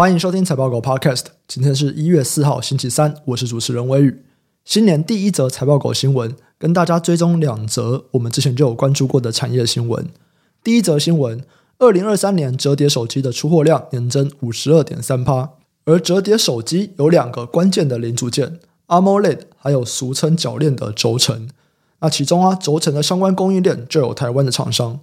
欢迎收听财报狗 Podcast。今天是一月四号，星期三，我是主持人微宇。新年第一则财报狗新闻，跟大家追踪两则我们之前就有关注过的产业新闻。第一则新闻：二零二三年折叠手机的出货量年增五十二点三趴，而折叠手机有两个关键的零组件：AMOLED，还有俗称铰链的轴承。那其中啊，轴承的相关供应链就有台湾的厂商。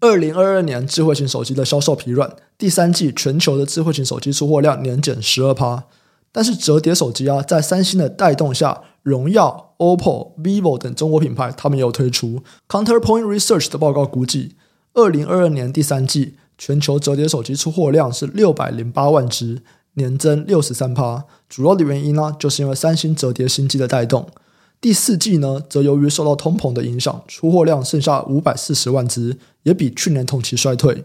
二零二二年智慧型手机的销售疲软，第三季全球的智慧型手机出货量年减十二趴。但是折叠手机啊，在三星的带动下，荣耀、OPPO、vivo 等中国品牌，他们也有推出。Counterpoint Research 的报告估计，二零二二年第三季全球折叠手机出货量是六百零八万只，年增六十三趴。主要的原因呢，就是因为三星折叠新机的带动。第四季呢，则由于受到通膨的影响，出货量剩下五百四十万只，也比去年同期衰退。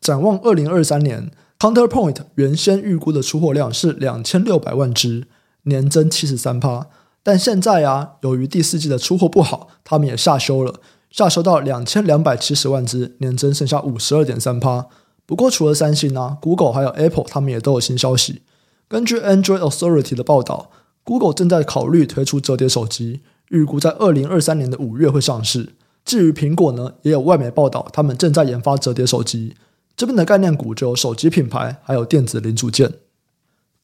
展望二零二三年，Counterpoint 原先预估的出货量是两千六百万只，年增七十三趴。但现在啊，由于第四季的出货不好，他们也下修了，下修到两千两百七十万只，年增剩下五十二点三趴。不过，除了三星啊，Google 还有 Apple，他们也都有新消息。根据 Android Authority 的报道。Google 正在考虑推出折叠手机，预估在二零二三年的五月会上市。至于苹果呢，也有外媒报道，他们正在研发折叠手机。这边的概念股就有手机品牌，还有电子零组件。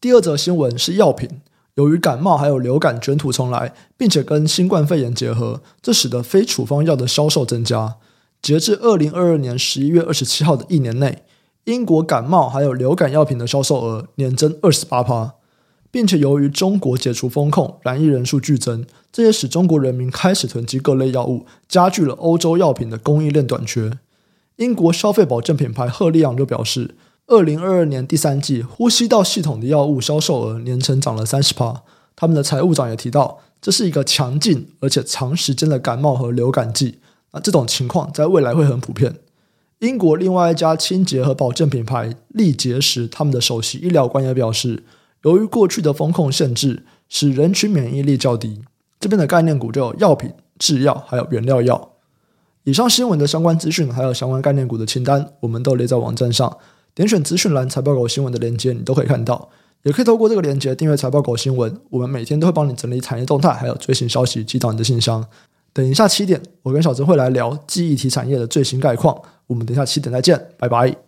第二则新闻是药品，由于感冒还有流感卷土重来，并且跟新冠肺炎结合，这使得非处方药的销售增加。截至二零二二年十一月二十七号的一年内，英国感冒还有流感药品的销售额年增二十八趴。并且由于中国解除封控，染疫人数剧增，这也使中国人民开始囤积各类药物，加剧了欧洲药品的供应链短缺。英国消费保健品牌赫利昂就表示，二零二二年第三季呼吸道系统的药物销售额年成长了三十趴。他们的财务长也提到，这是一个强劲而且长时间的感冒和流感季。那这种情况在未来会很普遍。英国另外一家清洁和保健品牌利洁时，他们的首席医疗官也表示。由于过去的风控限制，使人群免疫力较低。这边的概念股就有药品、制药，还有原料药。以上新闻的相关资讯，还有相关概念股的清单，我们都列在网站上。点选资讯栏财报狗新闻的链接，你都可以看到。也可以透过这个链接订阅财报狗新闻。我们每天都会帮你整理产业动态，还有最新消息寄到你的信箱。等一下七点，我跟小曾会来聊记忆体产业的最新概况。我们等一下七点再见，拜拜。